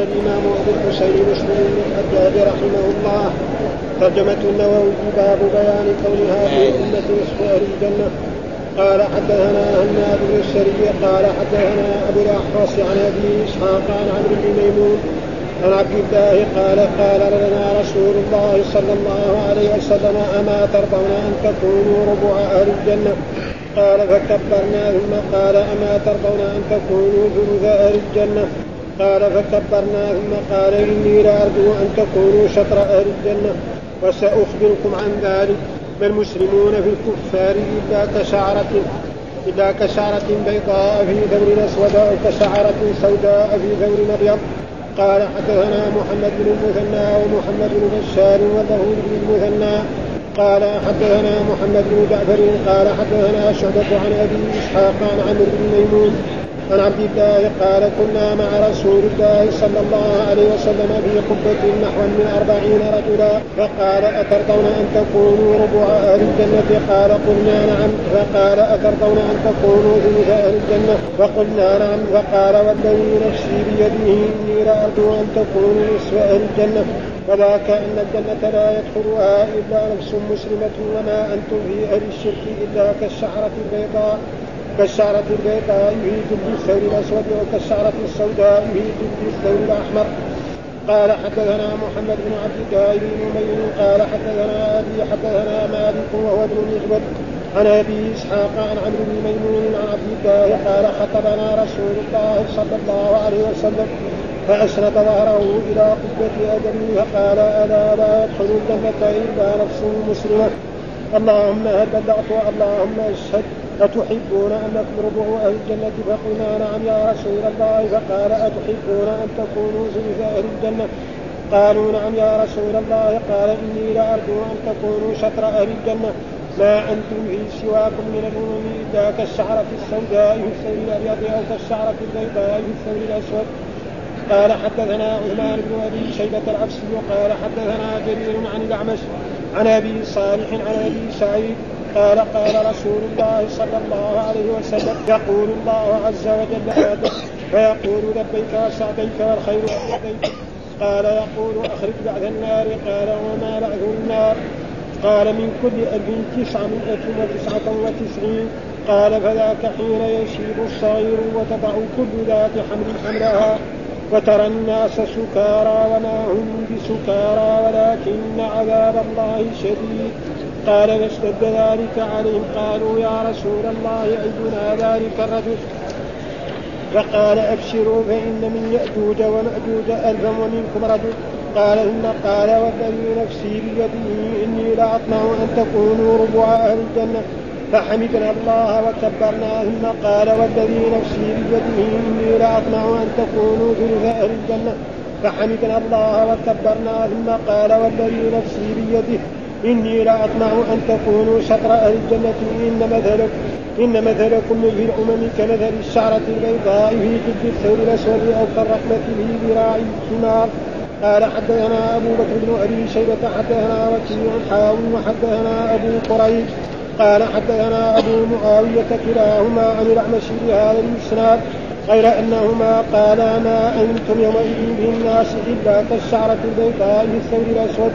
قال الإمام أبو الحسين مسلم بن الحجاج رحمه الله. ترجمة النووي باب بيان كون هذه الأمة نصف أهل الجنة. قال حدثنا هناد بن السري قال حدثنا أبو الأحوص عن أبي إسحاق عن عمرو بن ميمون عن عبد الله قال قال لنا رسول الله صلى الله عليه وسلم أما ترضون أن تكونوا ربع أهل الجنة؟ قال فكبرنا ثم قال أما ترضون أن تكونوا ثلث أهل الجنة؟ قال فكبرنا ثم قال إني لأرجو أن تكونوا شطر أهل الجنة وسأخبركم عن ذلك. ما المسلمون في الكفار إلا كشعرة إلا كشعرة بيضاء في ثور أسود أو كشعرة سوداء في ثور أبيض. قال حدثنا محمد بن المثنى ومحمد بن بشار وله بن المثنى. قال حدثنا محمد بن جعفر قال حدثنا شعبة عن أبي إسحاق عن عمرو بن ميمون. عن عبد الله قال كنا مع رسول الله صلى الله عليه وسلم في قبة نحو من أربعين رجلا. فقال أترضون أن تكونوا ربع أهل الجنة؟ قال قلنا نعم. فقال أترضون أن تكونوا ثلث أهل الجنة؟ فقلنا نعم. فقال والذي نفسي بيده إني لأرجو أن تكونوا نصف أهل الجنة. وذاك أن الجنة لا يدخلها إلا نفس مسلمة وما أنتم في أهل الشرك إلا كالشعرة البيضاء. كالشعرة البيضاء في جلد الثور الأسود وكالشعرة السوداء في جلد الثور الأحمر. قال حدثنا محمد بن عبد الله بن نمير قال حدثنا أبي حدثنا مالك وهو ابن الإخوة عن أبي إسحاق عن عمرو بن ميمون عن عبد الله قال خطبنا رسول الله صلى الله عليه وسلم فأسند ظهره إلى قبة أجل فقال ألا لا يدخل الجنة إلا نفس مسلمة. اللهم هل بلغت اللهم اشهد أتحبون أن نكبر أهل الجنة فقلنا نعم يا رسول الله فقال أتحبون أن تكونوا ثلث أهل الجنة؟ قالوا نعم يا رسول الله. قال إني لأرجو أن تكونوا شطر أهل الجنة. ما أنتم في سواكم من الأمم إلا كالشعرة السوداء في الثور الأبيض أو كالشعرة البيضاء في الثور الأسود. قال حدثنا عثمان بن أبي شيبة العبسي قال حدثنا جرير عن الأعمش عن أبي صالح عن أبي سعيد قال قال رسول الله صلى الله عليه وسلم يقول الله عز وجل فيقول لبيك وسعديك والخير بيديك قال يقول أخرج بعد النار قال وما بعد النار قال من كل ألف تسعمائة وتسعة وتسعين قال فذاك حين يشيب الصغير وتضع كل ذات حمل حملها وترى الناس سكارى وما هم بسكارى ولكن عذاب الله شديد. قال فاشتد ذلك عليهم قالوا يا رسول الله أينا ذلك الرجل. فقال أبشروا فإن من يأجوج ومأجوج ألفا ومنكم رجل. قال ثم قال والذي نفسي بيده إني لأطمع أن تكونوا ربع أهل الجنة. فحمدنا الله وكبرنا. ثم قال والذي نفسي بيده إني لأطمع أن تكونوا ثلث أهل الجنة. فحمدنا الله وكبرنا. ثم قال والذي نفسي بيده إني لأطمع أن تكونوا شطر أهل الجنة. إن مثلكم إن مثلكم في الأمم كمثل الشعرة البيضاء في جلد الثور الأسود أو كالرحمة في ذراع الحمار قال حدثنا أبو بكر بن أبي شيبة حدثنا وكيع حاوي وحدثنا أبو قريب. قال حدثنا أبو معاوية كلاهما عن الأعمش بهذا الإسناد غير أنهما قالا ما أنتم يومئذ بالناس إلا كالشعرة البيضاء في الثور الأسود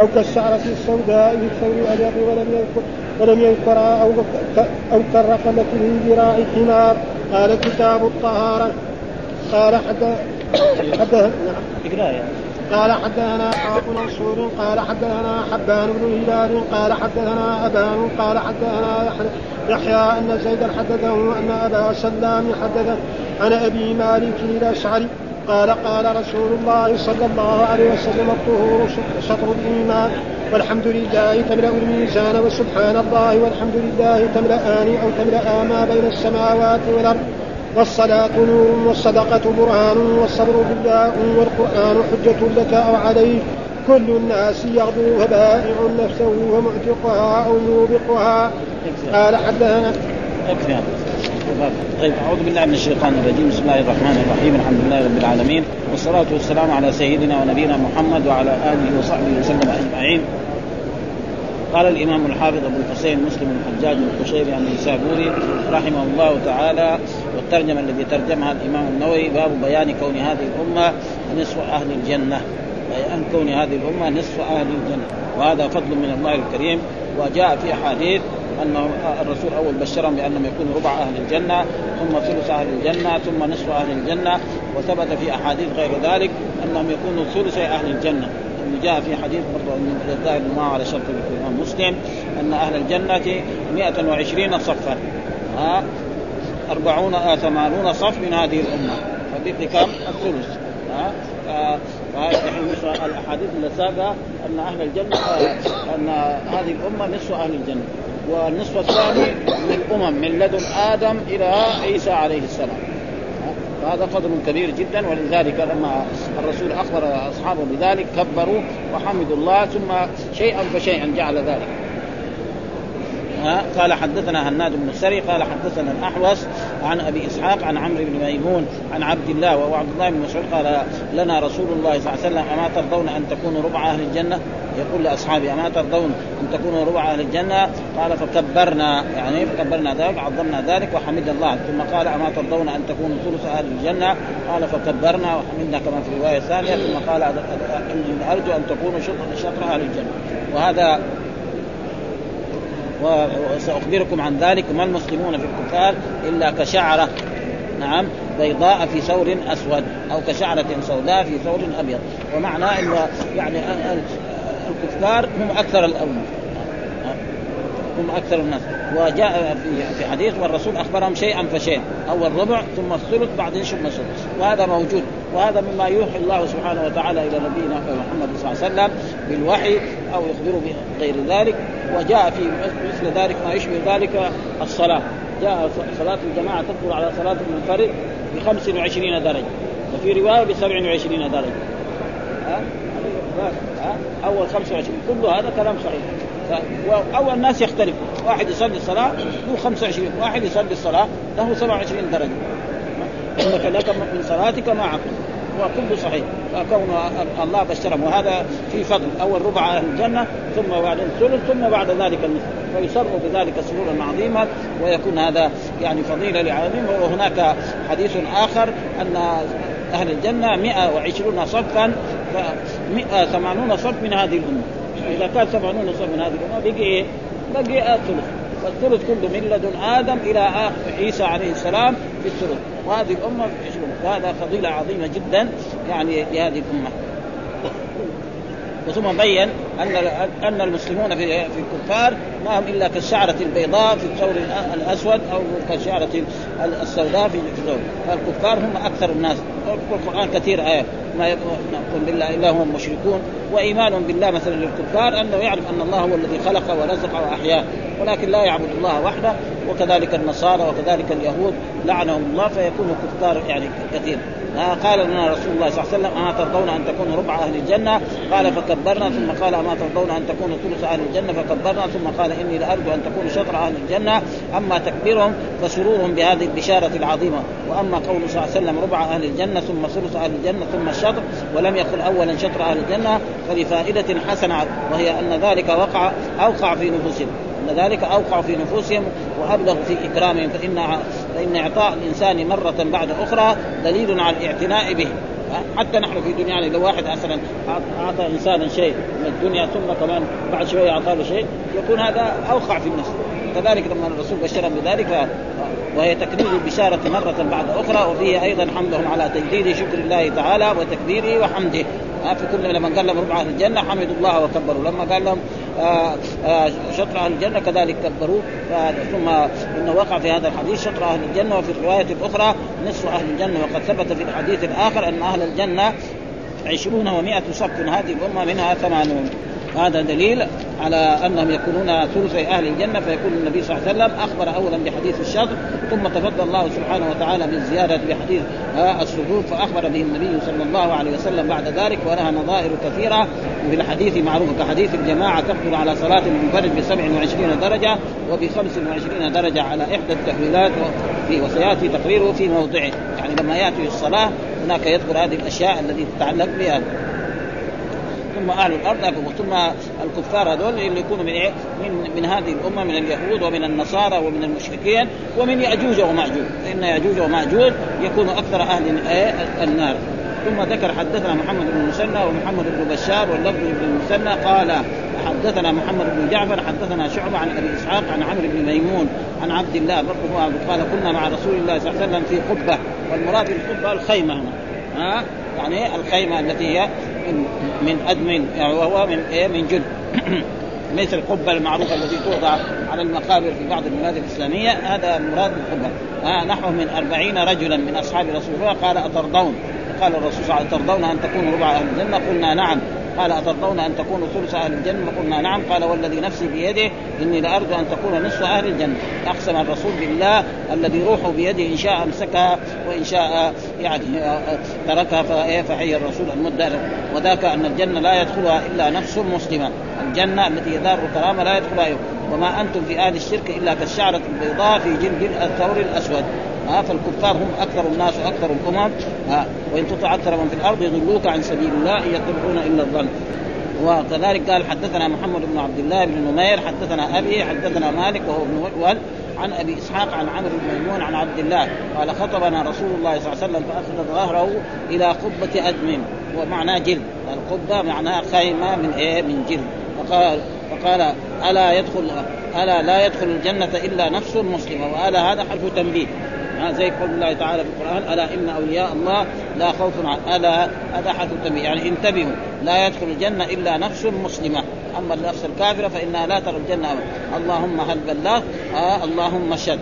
أو كالشعرة السوداء في الثور الأبيض ولم يذكر ولم يذكر أو أو كالرقمة في ذراع حمار قال كتاب الطهارة. قال حتى حتى نعم. قال حدثنا حاق منصور. قال حدثنا حبان بن هلال. قال حدثنا أبان. قال حدثنا يحيى أن زيدا حدثه أن أبا سلام حدثه. عن أبي مالك الأشعري قال قال رسول الله صلى الله عليه وسلم الطهور شطر الإيمان والحمد لله تملأ الميزان وسبحان الله والحمد لله تملأان أو تملأ ما بين السماوات والأرض. والصلاة نور والصدقة برهان والصبر ضياء والقرآن حجة لك أو عليك كل الناس يغدو فبائع نفسه ومعتقها أو موبقها قال حدثنا طيب أعوذ بالله من الشيطان الرجيم. بسم الله الرحمن الرحيم. الحمد لله رب العالمين. والصلاة والسلام على سيدنا ونبينا محمد وعلى آله وصحبه وسلم أجمعين. قال الإمام الحافظ أبو الحسين مسلم الحجاج القشيري النيسابوري رحمه الله تعالى والترجمة الذي ترجمها الإمام النووي باب بيان كون هذه الأمة نصف أهل الجنة. بيان كون هذه الأمة نصف أهل الجنة. وهذا فضل من الله الكريم. وجاء في أحاديث ان الرسول أول بشرهم بأنهم يكونوا ربع أهل الجنة ثم ثلث أهل الجنة ثم نصف أهل الجنة وثبت في أحاديث غير ذلك أنهم يكونوا ثلث أهل الجنة. جاء في حديث برضه من الظاهر ما على شرط الامام مسلم أن أهل الجنة 120 صفا. ها؟ 40 آه 80 صف من هذه الأمة. فبقي كم؟ الثلث. ها؟ فهذه الأحاديث اللي أن أهل الجنة أن هذه الأمة نصف أهل الجنة. والنصف الثاني من الامم من لدن آدم إلى عيسى عليه السلام. فهذا فضل كبير جدا ولذلك لما الرسول أخبر أصحابه بذلك كبروا وحمدوا الله ثم شيئا فشيئا جعل ذلك. قال حدثنا هناد بن السري قال حدثنا الأحوص عن أبي إسحاق عن عمرو بن ميمون عن عبد الله وهو عبد الله بن مسعود قال لنا رسول الله صلى الله عليه وسلم أما ترضون أن تكونوا ربع أهل الجنة؟ يقول لاصحابه أما ترضون أن تكونوا ربع أهل الجنة؟ قال فكبرنا يعني فكبرنا ذلك عظمنا ذلك وحمد الله. ثم قال أما ترضون أن تكونوا ثلث أهل الجنة؟ قال فكبرنا وحمدنا كما في الروايه الثانية ثم قال أرجو أن تكونوا شطر أهل الجنة. وهذا وسأخبركم عن ذلك ما المسلمون في الكفار إلا كشعرة نعم بيضاء في ثور أسود أو كشعرة سوداء في ثور أبيض. ومعناه أن يعني الكفار هم أكثر الأمة. هم أكثر الناس. وجاء في حديث والرسول أخبرهم شيئا فشيئا أول ربع ثم الثلث بعدين ثم الثلث. وهذا موجود. وهذا مما يوحي الله سبحانه وتعالى إلى نبينا محمد صلى الله عليه وسلم بالوحي أو يخبره بغير ذلك. وجاء في مثل ذلك ما يشبه ذلك الصلاة. جاء صلاة الجماعة تدخل على صلاة المنفرد ب 25 درجة. وفي رواية ب 27 درجة؟ ها؟ أول 25 كل هذا كلام صحيح. واول الناس يختلفوا. واحد يصلي الصلاة له 25 واحد يصلي الصلاة له 27 درجة. إنك لك من صلاتك ما عقل. وكله صحيح. فكون الله بشرهم. وهذا في فضل. أول ربع أهل الجنة ثم بعد الثلث ثم بعد ذلك النصف فيسروا بذلك سرورا عظيما ويكون هذا يعني فضيلة لعالمين وهناك حديث آخر أن أهل الجنة 120 صفا 180 صف من هذه الأمة. إذا كان 80 صف من هذه الأمة بقي إيه؟ بقي الثلث. والثلث كله من لدن آدم إلى عيسى عليه السلام في الثلث. وهذه الأمة وهذا فضيلة عظيمة جدا يعني لهذه الأمة. وثم بين أن أن المسلمون في في الكفار ما هم إلا كالشعرة البيضاء في الثور الأسود أو كالشعرة السوداء في الثور. فالكفار هم أكثر الناس. القرآن كثير ايات ما يقول بالله إلا هم مشركون. وإيمان بالله مثلا للكفار أنه يعرف أن الله هو الذي خلق ورزق وأحيا. ولكن لا يعبد الله وحده. وكذلك النصارى وكذلك اليهود لعنهم الله فيكونوا كفار يعني كثير. قال لنا رسول الله صلى الله عليه وسلم أما ترضون أن تكونوا ربع أهل الجنة؟ قال فكبرنا ثم قال أما ترضون أن تكونوا ثلث أهل الجنة؟ فكبرنا ثم قال إني لأرجو أن تكونوا شطر أهل الجنة. أما تكبيرهم فسرورهم بهذه البشارة العظيمة. وأما قول صلى الله عليه وسلم ربع أهل الجنة ثم ثلث أهل الجنة ثم الشطر ولم يقل اولا شطر أهل الجنة. فلفائده حسنة وهي أن ذلك وقع أوقع في نفوسهم. ذلك أوقع في نفوسهم وأبلغ في إكرامهم فإن فإن إعطاء الإنسان مرة بعد أخرى دليل على الاعتناء به. حتى نحن في دنيانا لو واحد مثلا أعطى انسانا شيء من الدنيا ثم كمان بعد شوية أعطاه له شيء يكون هذا أوقع في النفس. كذلك لما الرسول بشرهم بذلك وهي تكرير البشارة مرة بعد أخرى وفيه أيضا حمدهم على تجديد شكر الله تعالى وتكبيره وحمده. في كل لما قال لهم ربع أهل الجنة حمدوا الله وكبروا. لما قال لهم آه، آه، شطر أهل الجنة كذلك كبروا ثم إنه وقع في هذا الحديث شطر أهل الجنة وفي الروايه الاخرى نصف أهل الجنة. وقد ثبت في الحديث الآخر أن أهل الجنة عشرون ومائة صف هذه الأمة منها ثمانون. هذا دليل على أنهم يكونون ثلث أهل الجنة فيكون النبي صلى الله عليه وسلم أخبر اولا بحديث الشطر ثم تفضل الله سبحانه وتعالى بالزياده بحديث السجود فأخبر به النبي صلى الله عليه وسلم بعد ذلك ولها نظائر كثيرة في الحديث معروفه كحديث الجماعة تقبل على صلاة المنفرد ب 27 درجة وب 25 درجة على إحدى التحويلات وسياتي تقريره في موضعه. يعني لما يأتي الصلاة هناك يذكر هذه الأشياء التي تتعلق بها. ثم أهل الأرض ثم الكفار هذول اللي يكونوا من إيه؟ من من هذه الأمة من اليهود ومن النصارى ومن المشركين ومن يأجوج ومأجوج. فان يأجوج ومأجوج يكونوا أكثر أهل إيه؟ النار. ثم ذكر حدثنا محمد بن المثنى ومحمد بن بشار واللفظ بن المثنى قال حدثنا محمد بن جعفر حدثنا شعبة عن أبي إسحاق عن عمرو بن ميمون عن عبد الله برضه قال كنا مع رسول الله صلى الله عليه وسلم في قبه والمراد بالقبه الخيمة هنا. ها؟ يعني الخيمة التي هي من آدم يعني وهو من إيه؟ من جلد مثل القبة المعروفة التي توضع على المقابر في بعض البلاد الإسلامية هذا المراد بالقبة. آه نحو من أربعين رجلا من أصحاب رسول الله قال أترضون؟ قال الرسول صلى الله عليه وسلم ترضون أن تكونوا ربع أهل الجنة؟ قلنا نعم. قال أترضون أن تكونوا ثلث أهل الجنة؟ قلنا نعم. قال والذي نفسي بيده إني لأرجو أن تكون نصف أهل الجنة. أقسم الرسول بالله الذي روحه بيده إن شاء أمسكها وإن شاء يعني تركها فحي الرسول المدة وذاك أن الجنة لا يدخلها إلا نفس مسلمة. الجنة التي دار الكرامة لا يدخلها يوم وما أنتم في أهل الشرك إلا كالشعرة البيضاء في جلد الثور الأسود. ها فالكفار هم أكثر الناس وأكثر الأمم ها وإن تطع أكثر من في الأرض يضلوك عن سبيل الله إن يتبعون إلا الظن. وكذلك قال حدثنا محمد بن عبد الله بن نمير حدثنا أبي حدثنا مالك وهو ابن ول عن أبي إسحاق عن عمرو بن ميمون عن عبد الله. قال خطبنا رسول الله صلى الله عليه وسلم فأخذ ظهره إلى قبة أدم ومعناه جلد. القبه معناها خيمة من إيه؟ من جلد. فقال فقال ألا يدخل ألا لا يدخل الجنة إلا نفس مسلمة والا هذا حرف تنبيه. زي قول الله تعالى في القرآن ألا إن أولياء الله لا خوف ألا هذا حرف التنبيه. يعني انتبهوا لا يدخل الجنة إلا نفس مسلمة. أما النفس الكافرة فإنها لا ترى الجنة أبدا. اللهم هل بلغت آه اللهم شد.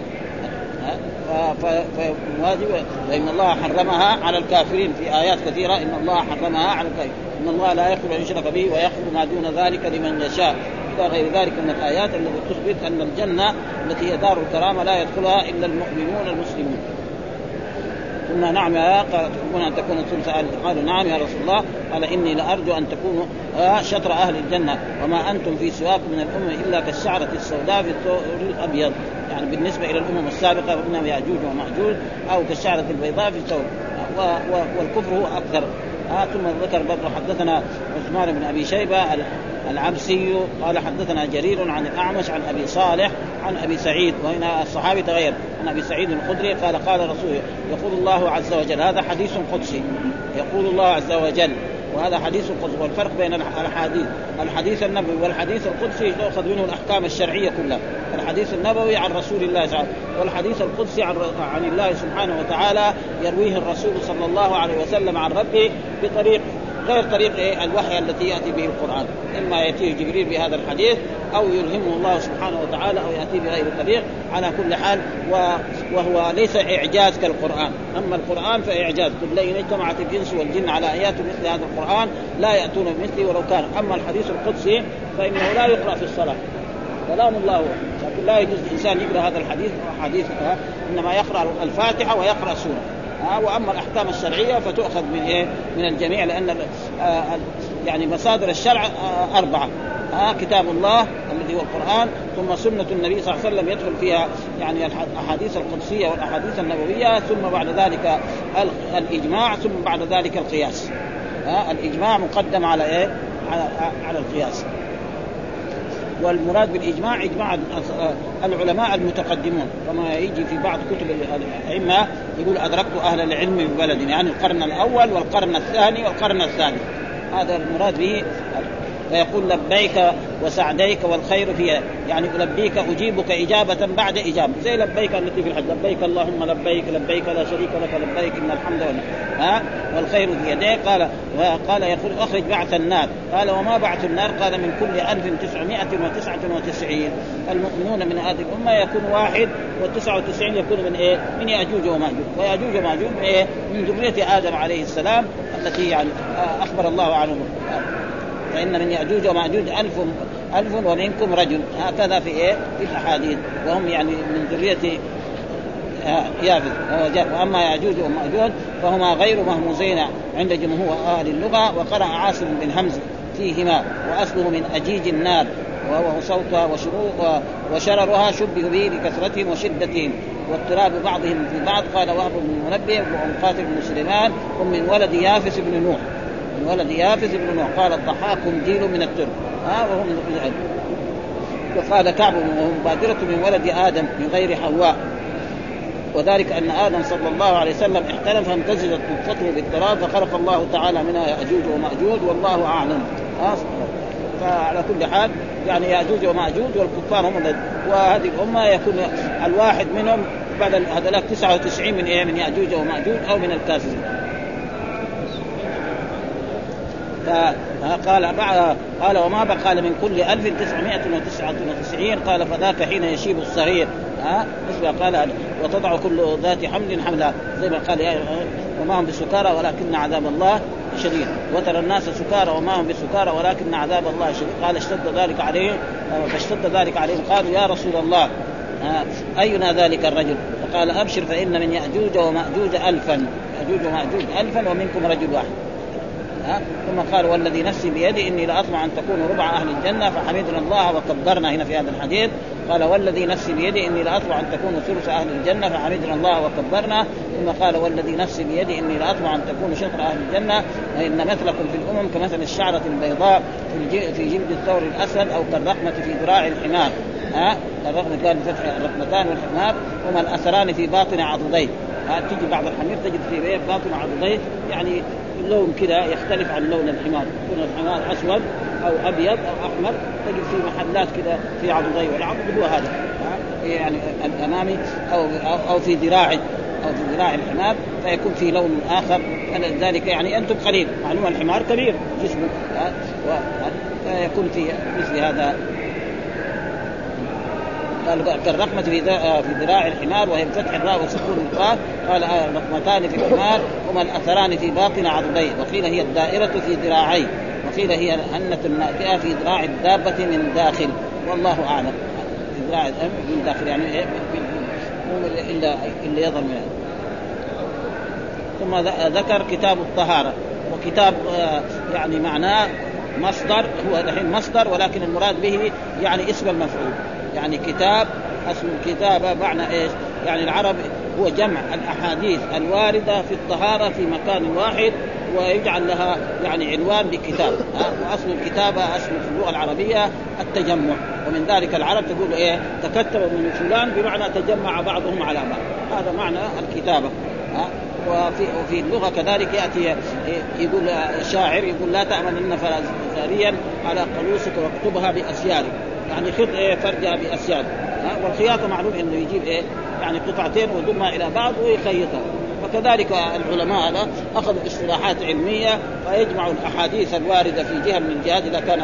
فإن الله حرمها على الكافرين. في آيات كثيرة إن الله حرمها على الكافرين. إن الله لا يغفر أن يشرك به ويغفر ما دون ذلك لمن يشاء. إلى غير ذلك من الآيات التي تثبت أن الجنة التي هي دار الكرامة لا يدخلها إلا المؤمنون المسلمون. قلنا نعم يا قال تحبون أن تكونوا ثلث أهل قالوا نعم يا رسول الله. قال إني لأرجو أن تكونوا شطر أهل الجنة. وما أنتم في سواكم من الأمم إلا كالشعرة السوداء في الثور الأبيض. يعني بالنسبة إلى الأمم السابقة قلنا يأجوج ومأجوج أو كالشعرة البيضاء في الثور والكفر هو أكثر. آه ثم ذكر برضه حدثنا عثمان بن أبي شيبة العبسي قال حدثنا جرير عن الأعمش عن أبي صالح عن أبي سعيد وهنا الصحابي تغير. عن أبي سعيد الخدري قال قال رسول يقول الله عز وجل هذا حديث قدسي. يقول الله عز وجل وهذا حديث القدس والفرق بين الاحاديث الحديث النبوي والحديث القدسي يؤخذ منه الأحكام الشرعية كلها. الحديث النبوي عن رسول الله وسلم والحديث القدسي عن عن الله سبحانه وتعالى يرويه الرسول صلى الله عليه وسلم عن ربه بطريق غير طريق إيه؟ الوحي التي يأتي به القرآن. إما يأتيه جبريل بهذا الحديث أو يلهمه الله سبحانه وتعالى أو ياتي بغير طريق على كل حال وهو ليس إعجاز كالقرآن. أما القرآن فإعجاز. قل لئن اجتمعت الجنس والجن على آيات مثل هذا القرآن لا يأتون بمثله ولو كان. أما الحديث القدسي فإنه لا يقرأ في الصلاة. كلام الله. لكن لا يجوز الإنسان يقرأ هذا الحديث حديث إنما يقرأ الفاتحة ويقرأ سورة. ها وأما الأحكام الشرعية فتؤخذ من إيه؟ من الجميع لأن آه يعني مصادر الشرع آه أربعة ها كتاب الله الذي هو القرآن ثم سنة النبي صلى الله عليه وسلم يدخل فيها يعني الاحاديث القدسية والأحاديث النبوية ثم بعد ذلك الإجماع ثم بعد ذلك القياس ها الإجماع مقدم على إيه؟ على على القياس والمراد بالإجماع إجماع العلماء المتقدمون. كما يجي في بعض كتب الأئمة يقول أدركت أهل العلم ببلد يعني القرن الأول والقرن الثاني والقرن الثالث هذا المراد به فيقول لبيك وسعديك والخير في يعني البيك أجيبك إجابة بعد إجابة. زي لبيك التي في الحج. لبيك اللهم لبيك لبيك لا شريك لك لبيك إن الحمد لله ها؟ والخير في يديك. قال قال يقول أخرج بعث النار. قال وما بعث النار؟ قال من كل 1999 المؤمنون من هذه الأمة يكون واحد و99 يكون من إيه؟ من يأجوج ومأجوج. ويأجوج ومأجوج إيه؟ من ذرية آدم عليه السلام التي يعني أخبر الله عنهم فإن من يأجوج ومأجوج ألف ألف ومنكم رجل. هكذا في إيه؟ في الأحاديث. وهم يعني من ذرية يافث. وأما يأجوج ومأجوج فهما غير مهموزين عند جمهور أهل اللغة. وقرأ عاصم بن همز فيهما وأصله من أجيج النار. وهو صوتها وشررها شبه به لكثرتهم وشدتهم. واضطراب بعضهم في بعض. قال وهب بن وعن قاتل بن سليمان هم من ولد يافس بن نوح. من ولد يافز بن نوح. قال الضحاك جيل من الترك. ها وهم من وقال كعب وهم بادرة من ولد آدم من غير حواء. وذلك أن آدم صلى الله عليه وسلم احتلم فامتزجت نطفته بالتراب فخلق الله تعالى منها يأجوج ومأجوج والله أعلم. فعلى كل حال يعني يأجوج ومأجوج والكفار هم وهذه الامه يكون الواحد منهم بعد هذولاك 99 من إيه من يأجوج ومأجوج أو من الكافرين فقال بعد قال وما بقى قال من كل 1999 قال فذاك حين يشيب الصغير ها مثل قال وتضع كل ذات حمل حملها زي ما قال وما هم بسكارى ولكن عذاب الله شديد. وترى الناس سكارى وما هم بسكارى ولكن عذاب الله شديد. قال اشتد ذلك عليهم فاشتد ذلك عليهم قالوا يا رسول الله أينا ذلك الرجل؟ فقال أبشر فإن من يأجوج ومأجوج ألفا يأجوج ومأجوج ألفا ومنكم رجل واحد. ها ثم قال والذي نفسي بيدي إني لاطمع أن تكونوا ربع أهل الجنة فحمدنا الله وكبرنا هنا في هذا الحديث. قال والذي نفسي بيدي إني لاطمع أن تكونوا ثلث أهل الجنة فحمدنا الله وكبرنا ثم قال والذي نفسي بيدي إني لاطمع أن تكونوا شطر أهل الجنة وان مثلكم في الأمم كمثل الشعرة البيضاء في جلد الثور الاسد أو كالرحمه في ذراع الحمار. ها؟ الرقم كان بفتح الرقمتان والحمار هما الأثران في باطن عضديه. تيجي بعض الحمير تجد في باطن عضديه يعني اللون كذا يختلف عن لون الحمار. يكون الحمار أسود أو أبيض أو أحمر. تجد في محلات كذا في عضدي والعضد هو هذا. يعني الأمامي أو أو في ذراع أو في ذراع الحمار. فيكون في لون آخر. ذلك يعني أنتم قليل. معلوم الحمار كبير. جسمه. فيكون في مثل هذا. قال كالرقمة في ذراع الحمار وهي بفتح الراء وسكون القاف. قال الرقمتان في الحمار. هما الأثران في باطن عضديه وقيل هي الدائرة في ذراعي وقيل هي الهنة الناتئة في ذراع الدابة من داخل. والله أعلم. في ذراع من داخل يعني إيه؟ إلا إلا يظهر منها ثم ذكر كتاب الطهارة. وكتاب يعني معناه مصدر هو الحين مصدر ولكن المراد به يعني اسم المفعول. يعني كتاب اسم الكتابة معنى إيش؟ يعني العرب هو جمع الأحاديث الواردة في الطهارة في مكان واحد ويجعل لها يعني عنوان بكتاب. وأصل الكتابه اسم في اللغة العربية التجمع. ومن ذلك العرب تقول إيه؟ تكتب من فلان بمعنى تجمع بعضهم على بعض. هذا معنى الكتابة. وفي وفي اللغة كذلك يأتي يقول شاعر يقول لا تأمنن فاريا على قلوسك واكتبها بأسيارك. يعني خط إيه فرجها باسياد والخياطة معلوم إنه يجيب إيه؟ يعني قطعتين ويضمها إلى بعض ويخيطها. وكذلك العلماء هذا أخذوا اصطلاحات علمية فيجمعوا الأحاديث الواردة في جهة من الجهات إذا كان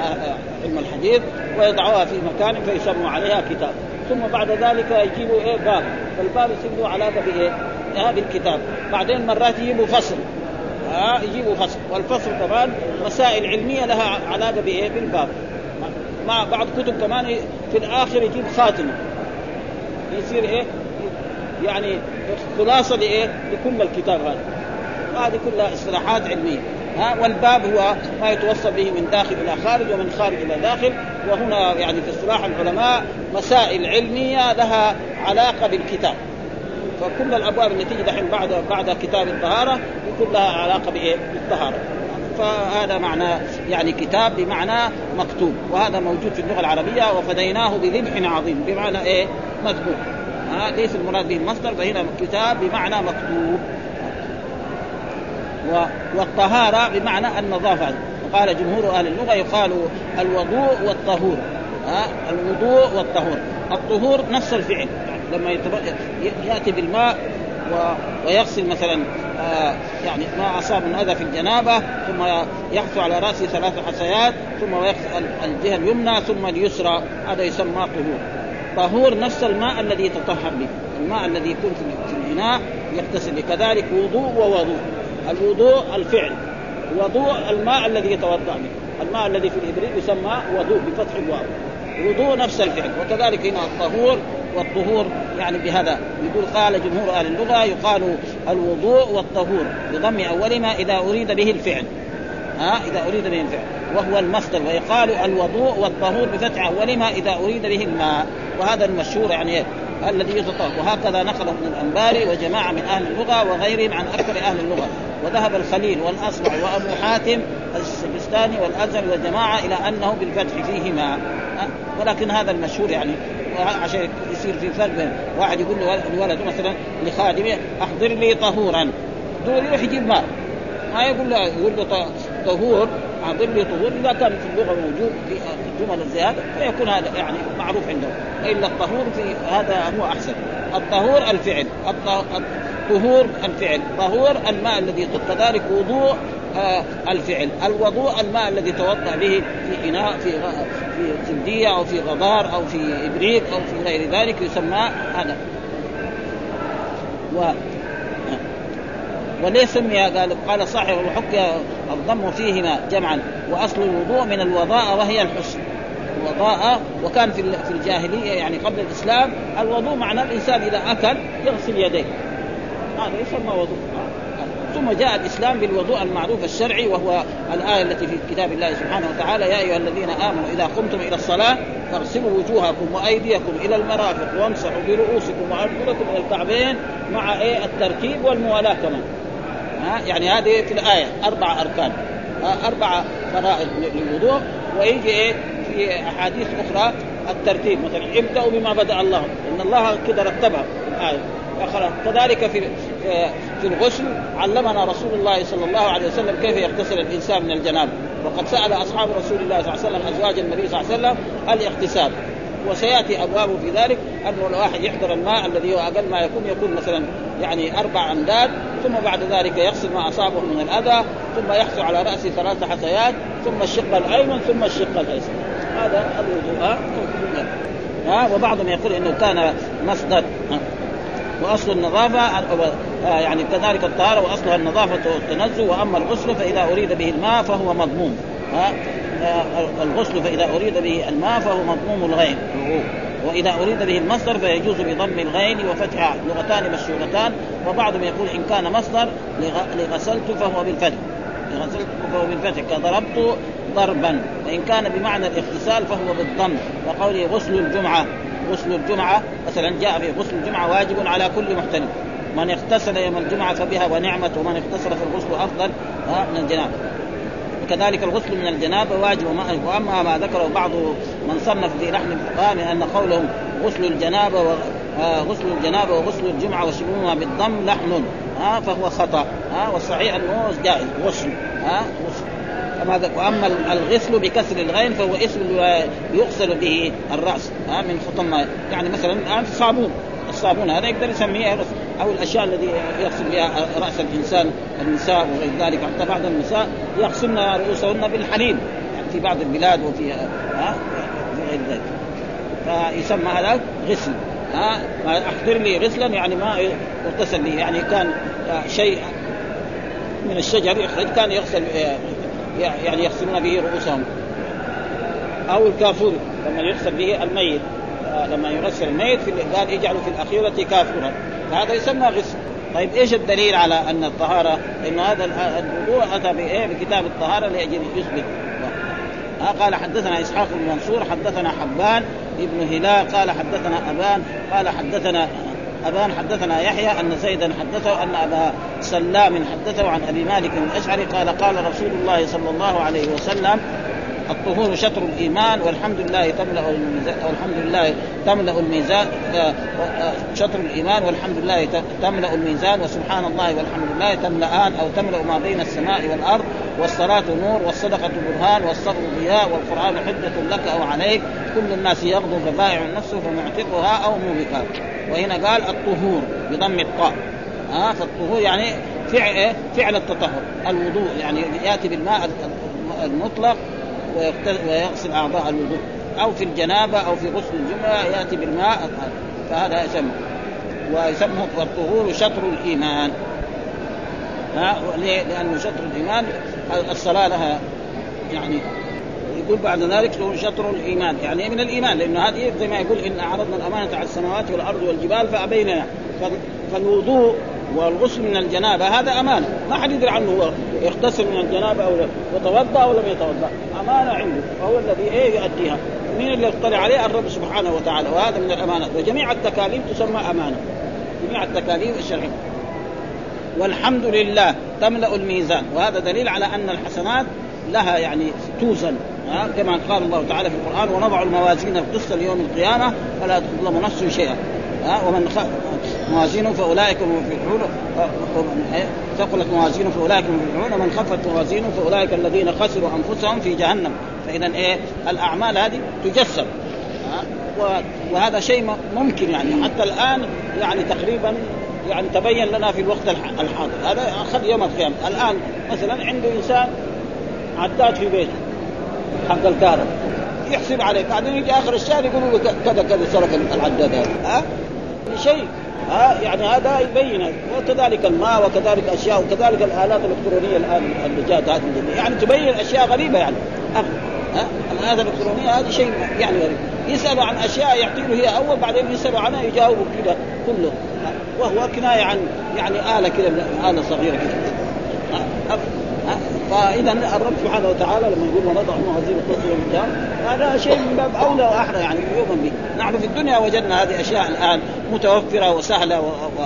علم الحديث ويضعوها في مكان فيسموا عليها كتاب. ثم بعد ذلك يجيبوا إيه؟ باب. فالباب يصير له علاقة بإيه؟ هذا الكتاب. بعدين مرات يجيبوا فصل. ها يجيبوا فصل. والفصل كمان مسائل علمية لها علاقة بإيه؟ بالباب. مع بعض كتب كمان في الآخر يجيب خاتمة. يصير إيه؟ يعني خلاصة لإيه؟ لكل الكتاب هذا. هذه كلها اصطلاحات علمية. ها والباب هو ما يتوصل به من داخل إلى خارج ومن خارج إلى داخل. وهنا يعني في اصطلاح العلماء مسائل علمية لها علاقة بالكتاب. فكل الأبواب اللي تيجي دحين بعد بعد كتاب الطهارة يكون لها علاقة بإيه؟ بالطهارة. فهذا معنى يعني كتاب بمعنى مكتوب. وهذا موجود في اللغة العربية وفديناه بذبح عظيم. بمعنى إيه؟ مذبوح. ها ليس المراد به المصدر فهنا كتاب بمعنى مكتوب. والطهارة بمعنى النظافة. وقال جمهور أهل اللغة يقال الوضوء والطهور. ها الوضوء والطهور. الطهور نفس الفعل. لما يأتي بالماء ويغسل مثلا آه يعني ما أصاب من أذى في الجنابة ثم يحث على رأسه ثلاث حصيات ثم يغسل الجهة اليمنى ثم اليسرى. هذا يسمى طهور. طهور نفس الماء الذي يتطهر به. الماء الذي يكون في الاناء يغتسل كذلك وضوء ووضوء. الوضوء الفعل. وضوء الماء الذي يتوضأ به. الماء الذي في الإبريق يسمى وضوء بفتح الواو. وضوء نفس الفعل. وكذلك هنا الطهور والطهور يعني بهذا. يقول قال جمهور أهل اللغة يقال الوضوء والطهور. بضم اولهما إذا أريد به الفعل. ها؟ إذا أريد به الفعل. وهو المصدر ويقال الوضوء والطهور بفتح اولهما إذا أريد به الماء؟ وهذا المشهور يعني الذي يتطهر. وهكذا نقل ابن الأنباري وجماعة من أهل اللغة وغيرهم عن أكثر أهل اللغة. وذهب الخليل والاصبع وأبو حاتم السجستاني والأزهر والجماعه إلى أنه بالفتح فيهما. ولكن هذا المشهور يعني عشان يصير في فرق بين واحد يقول لولده مثلا لخادمه أحضر لي طهورا. دول يروح يجيب ماء. ما يقول له يقول له طهور لي طهور إذا كان في اللغة موجود في جمل الزيادة فيكون هذا يعني معروف عنده. إلا الطهور في هذا هو أحسن. الطهور الفعل. الطهور الفعل. طهور الماء الذي كذلك وضوء آه الفعل. الوضوء الماء الذي توضأ به في إناء في في زبديه أو في غبار أو في إبريق أو في غير ذلك يسمى هذا. و وليه سمي قال قال صاحب وحكي الضم فيهما جمعا. وأصل الوضوء من الوضاء وهي الحسن. الوضاء وكان في في الجاهلية يعني قبل الإسلام الوضوء معناه الإنسان إذا أكل يغسل يديه. هذا يسمى وضوء. ثم جاء الإسلام بالوضوء المعروف الشرعي وهو الآية التي في كتاب الله سبحانه وتعالى يا أيها الذين آمنوا إذا قمتم إلى الصلاة فاغسلوا وجوهكم وأيديكم إلى المرافق وامسحوا برؤوسكم وأرجلكم إلى الكعبين مع إيه؟ الترتيب والموالاة كمان. ها؟ يعني هذه في الايه أربع أركان. أربع فرائض للوضوء. ويجي إيه؟ في أحاديث أخرى الترتيب. مثلا ابدأوا بما بدأ الله. إن الله كذا رتبها. في الايه كذلك في في الغسل. علمنا رسول الله صلى الله عليه وسلم كيف يغتسل الإنسان من الجنابه وقد سأل أصحاب رسول الله صلى الله عليه وسلم أزواج النبي صلى الله عليه وسلم الاغتسال. وسيأتي ابوابه في ذلك أنه الواحد يحضر الماء الذي هو أقل ما يكون يكون مثلا يعني أربع أمداد ثم بعد ذلك يغسل ما أصابه من الأذى ثم يحثو على رأسه ثلاث حثيات ثم الشق الأيمن ثم الشق الأيسر. هذا الوضوء ها؟ وبعضهم يقول إنه كان مصدر. وأصل النظافة يعني كذلك الطهارة وأصلها النظافة والتنزه وأما الغسل فإذا أريد به الماء فهو مضموم. ها؟ الغسل فإذا أريد به الماء فهو مضموم الغين وإذا أريد به المصدر فيجوز بضم الغين وفتحها لغتان مشهورتان وبعضهم يقول إن كان مصدر لغسلت فهو بالفتح. لغسلت فهو بالفتح كضربت ضربا. وإن كان بمعنى الاغتسال فهو بالضم. وقوله غسل الجمعة غسل الجمعة مثلا جاء في غسل الجمعة واجب على كل محتلم من اغتسل يوم الجمعة فبها ونعمت ومن اغتسل فالغسل أفضل. من الجنابة. وكذلك الغسل من الجنابه واجب وأما ما ذكره بعض من صنف في لحن الفقهاء أن قولهم غسل الجنابه وغسل الجنابه وغسل الجمعة وشبههما بالضم لحن. ها فهو خطأ. ها والصحيح أنه جائز. غسل. ها غسل. وأما الغسل بكسر الغين فهو اسم يغسل به الرأس. ها من خطم يعني مثلا الآن صابون. الصابون هذا يقدر يسميه أو الأشياء الذي يغسل بها رأس الإنسان النساء وغير ذلك. حتى بعض النساء يغسلن رؤوسهن بالحليب يعني في بعض البلاد وفي ها غير ذلك. فيسمى هذا غسل. ها احضر لي غسلا يعني ما اغتسل به يعني كان شيء من الشجر يخرج كان يغسل يعني يغسلون به رؤوسهم. أو الكافور لما يغسل به الميت. آه، لما يغسل الميت في قال اجعلوا في الأخيرة كافورا فهذا يسمى غسل طيب إيش الدليل على أن الطهارة؟ لأن هذا الوضوء أتى بإيه؟ بكتاب الطهارة لاجل يثبت آه، قال حدثنا إسحاق بن منصور حدثنا حبان ابن هلال قال حدثنا أبان قال حدثنا أبان حدثنا يحيى أن زيدا حدثه أن أبا سلام حدثه عن أبي مالك الأشعري قال قال رسول الله صلى الله عليه وسلم الطهور شطر الإيمان والحمد لله تملأ الميزان والحمد لله تملأ الميزان آه، آه، شطر الإيمان والحمد لله تملأ الميزان وسبحان الله والحمد لله تملأان أو تملأ ما بين السماء والأرض والصلاة نور والصدقة برهان والصبر ضياء والقرآن حجة لك أو عليك. كل الناس يغدو فبائع نفسه فمعتقها أو موبقها. وهنا قال الطهور بضم الطاء. ها فالطهور يعني فعل فعل التطهر. الوضوء يعني يأتي بالماء المطلق ويغسل أعضاء الوضوء. أو في الجنابة أو في غسل الجمعة يأتي بالماء فهذا يسمى. ويسمى الطهور شطر الإيمان. ها؟ لأنه شطر الإيمان الصلاة لها يعني يقول بعد ذلك شطر الإيمان. يعني من الإيمان؟ لأنه هذه زي ما يقول إن عرضنا الأمانة على السماوات والأرض والجبال فابين فالوضوء والغسل من الجنابة هذا أمانة. ما حد يدري عنه هو يغتسل من الجنابة أو وتوضا أو لم يتوضأ. أمانة عنده فهو الذي إيه يؤديها. مين اللي يطلع عليه؟ الرب سبحانه وتعالى. وهذا من الامانات وجميع التكاليف تسمى أمانة. جميع التكاليف الشرعية. والحمد لله تملأ الميزان. وهذا دليل على أن الحسنات لها يعني توزن. ها كما قال الله تعالى في القرآن ونضع الموازين القسط ليوم القيامة فلا تظلم نفس شيئا. ها ومن خ... موازينه فأولئك هم المفلحون. ثقلت موازينه فأولئك هم المفلحون ومن خفت موازينه فأولئك الذين خسروا أنفسهم في جهنم. فاذا إيه؟ الأعمال هذه تجسم وهذا شيء ممكن يعني. حتى الآن يعني تقريبا يعني تبين لنا في الوقت الحاضر. هذا أخذ يوم القيامة. الآن مثلا عنده إنسان عداد في بيته حق الكهرباء يحسب عليه بعدين يجي آخر الشهر يقولوا له كذا كذا سرق العداد هذا. ها؟ شيء ها يعني هذا يبين وكذلك الماء وكذلك أشياء وكذلك الآلات الإلكترونية الآن اللي جاءت هذه يعني تبين أشياء غريبة يعني. ها الآلة الإلكترونية هذه شيء يعني غريب. يسألوا عن أشياء يعطي له هي أول بعدين يسألوا عنها يجاوبوا كذا كله. وهو كناية عن يعني آلة كذا آلة صغيرة كذا فإذا الرب سبحانه وتعالى لما يقول ونضع موازين القسط القيامه هذا شيء من باب أولى وأحرى يعني يؤمن به، نحن في الدنيا وجدنا هذه أشياء الآن متوفرة وسهلة و... و...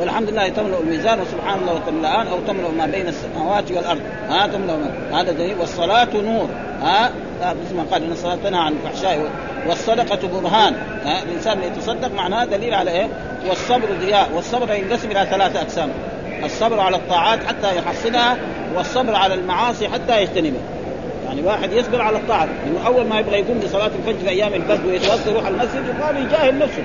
والحمد لله تملأ الميزان وسبحان الله وتملأان أو تملأ ما بين السماوات والأرض. ها تملأ ما. هذا دليل. والصلاة نور. ها مثل ما قال إن الصلاة تنهى عن الفحشاء والصدقة برهان. ها الإنسان يتصدق معناه دليل على إيه؟ والصبر ضياء. والصبر ينقسم إلى ثلاثة أقسام. الصبر على الطاعات حتى يحصلها والصبر على المعاصي حتى يجتنبها يعني واحد يصبر على الطاعة لأنه أول ما يبغى يقوم لصلاة الفجر في أيام البرد ويتوضأ يروح المسجد يقال يجاهل نفسه.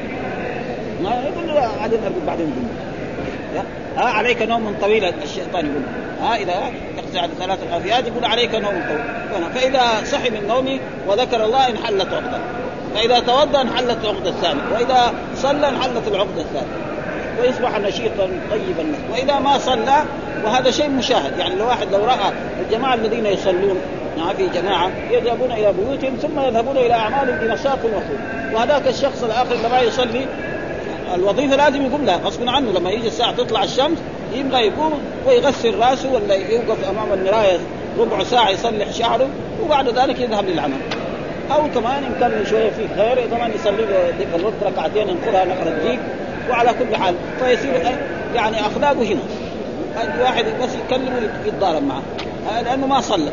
ما يقول له بعدين أرجو بعدين يقول ها عليك نوم طويل الشيطان يقول. ها إذا يقطع ثلاث الافيات يقول عليك نوم طويل. فإذا صحي من نومه وذكر الله انحلت عقدة. فإذا توضأ انحلت العقدة الثانية. وإذا صلى انحلت العقدة الثانية ويصبح نشيطا طيب النفس وإذا ما صلى وهذا شيء مشاهد. يعني لو واحد لو رأى الجماعة الذين يصلون في جماعة يذهبون إلى بيوتهم ثم يذهبون إلى أعمالهم بنشاط وخوف. وهذاك الشخص الآخر لما يصلي الوظيفة لازم يقوم لها غصبا عنه. لما يجي الساعة تطلع الشمس يبغى يقوم ويغسل رأسه ولا يوقف أمام المراية ربع ساعة يصلح شعره وبعد ذلك يذهب للعمل. أو كمان إن كان شوية فيه خير كمان يصلي ذيك الوقت ركعتين ينقرها نقر الديك وعلى كل حال فيصير يعني أخلاقه هنا. الواحد بس يكلمه يتضارب معه. لأنه ما صلى.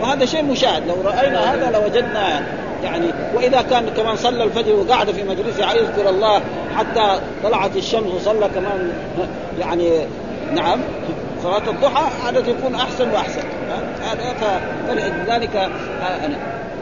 وهذا شيء مشاهد. لو رأينا هذا لوجدنا يعني وإذا كان كمان صلى الفجر وقعد في مجلسه يذكر الله حتى طلعت الشمس وصلى كمان يعني نعم صلاة الضحى هذا يكون أحسن وأحسن. هذا فلذلك أنا.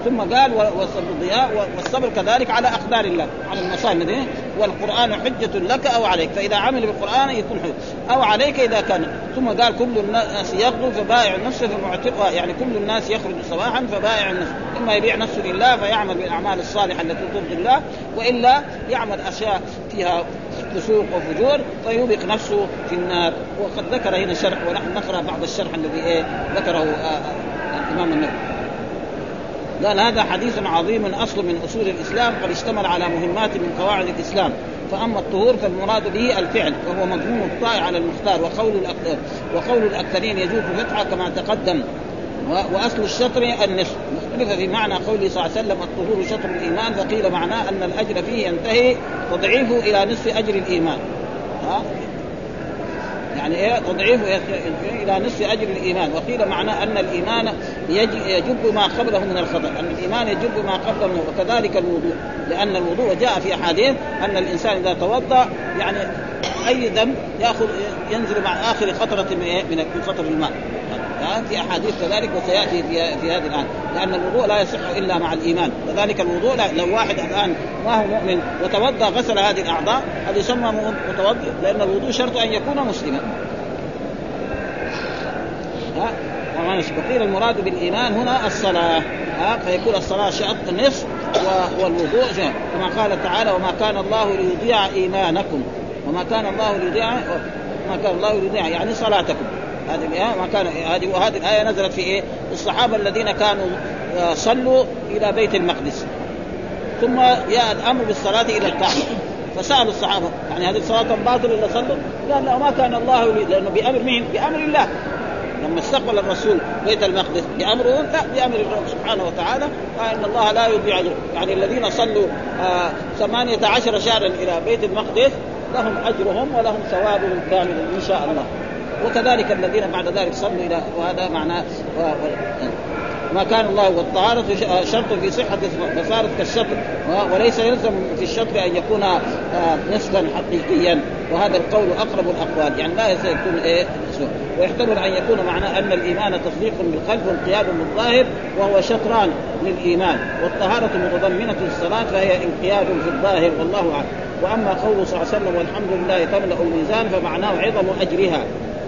ثم قال والصبر والصبر كذلك على اقدار الله على المصائب والقرآن حجة لك أو عليك فإذا عمل بالقرآن يكون حجة. أو عليك إذا كان ثم قال كل الناس يغدو فبائع نفسه فمعتقها يعني كل الناس يخرج صباحا فبائع النفس. إما يبيع نفسه لله فيعمل بالأعمال الصالحة التي ترضي الله وإلا يعمل أشياء فيها فسوق وفجور فيوبق نفسه في النار. وقد ذكر هنا شرح ونحن نقرأ بعض الشرح الذي إيه ذكره آه، آه، الإمام النووي. قال هذا حديث عظيم اصل من أصول الإسلام قد اشتمل على مهمات من قواعد الإسلام. فأما الطهور فالمراد به الفعل وهو مضمون الطاعه على المختار وقول الأكثر وقول الأكثرين يجوز فتحه كما تقدم. وأصل الشطر النصف. مختلف في معنى قوله صلى الله عليه وسلم الطهور شطر الإيمان فقيل معناه أن الأجر فيه ينتهي تضعيفه إلى نصف أجر الإيمان. يعني إيه تضعيف إلى نصف أجر الإيمان. وقيل معناه أن الإيمان يجب ما قبله من الخطأ. أن الإيمان يجب ما قبله منه وكذلك الوضوء. لأن الوضوء جاء في أحاديث أن الإنسان إذا توضأ يعني أي ذنب ياخذ ينزل مع آخر قطره من إيه؟ من قطر الماء في أحاديث كذلك وسيأتي في في هذه الان لأن الوضوء لا يصح إلا مع الإيمان. كذلك الوضوء لو واحد الآن ما هو مؤمن وتوضأ غسل هذه الأعضاء هذا يسمى متوضئ لأن الوضوء شرط أن يكون مسلما. ها؟ وقيل المراد بالإيمان هنا الصلاة. ها؟ فيكون الصلاة شرط النصف والوضوء كما قال تعالى وما كان الله ليضيع إيمانكم. وما كان الله ليضيع ما كان الله ليضيع يعني صلاتكم هذه الآية ما كان هذه وهذه الآية نزلت في إيه؟ الصحابة الذين كانوا آه، صلوا إلى بيت المقدس ثم جاء الأمر بالصلاة إلى الكعبة فسألوا الصحابة يعني هذه الصلاة باطل إلا صلوا؟ قال لا ما كان الله لي لأنه بأمر مين؟ بأمر الله لما استقبل الرسول بيت المقدس بأمره لا بأمر الرب سبحانه وتعالى فإن الله لا يضيع يعني الذين صلوا آه ثمانية عشر شهرا إلى بيت المقدس لهم أجرهم ولهم ثوابهم كامل إن شاء الله. وكذلك الذين بعد ذلك صلوا إلى وهذا معناه. ما كان الله والطهارة شرط في صحة فصارت كالشطر وليس يلزم في الشطر أن يكون نصفا حقيقيا. وهذا القول أقرب الأقوال يعني لا يكون إيه؟ ويحتمل أن يكون معناه أن الإيمان تصديق بالقلب وانقياد بالظاهر وهو شطران للإيمان. والطهارة متضمنة الصلاة فهي انقياد في الظاهر والله أعلم. وأما قوله صلى الله عليه وسلم والحمد لله تملأ الميزان فمعناه عظم أجرها.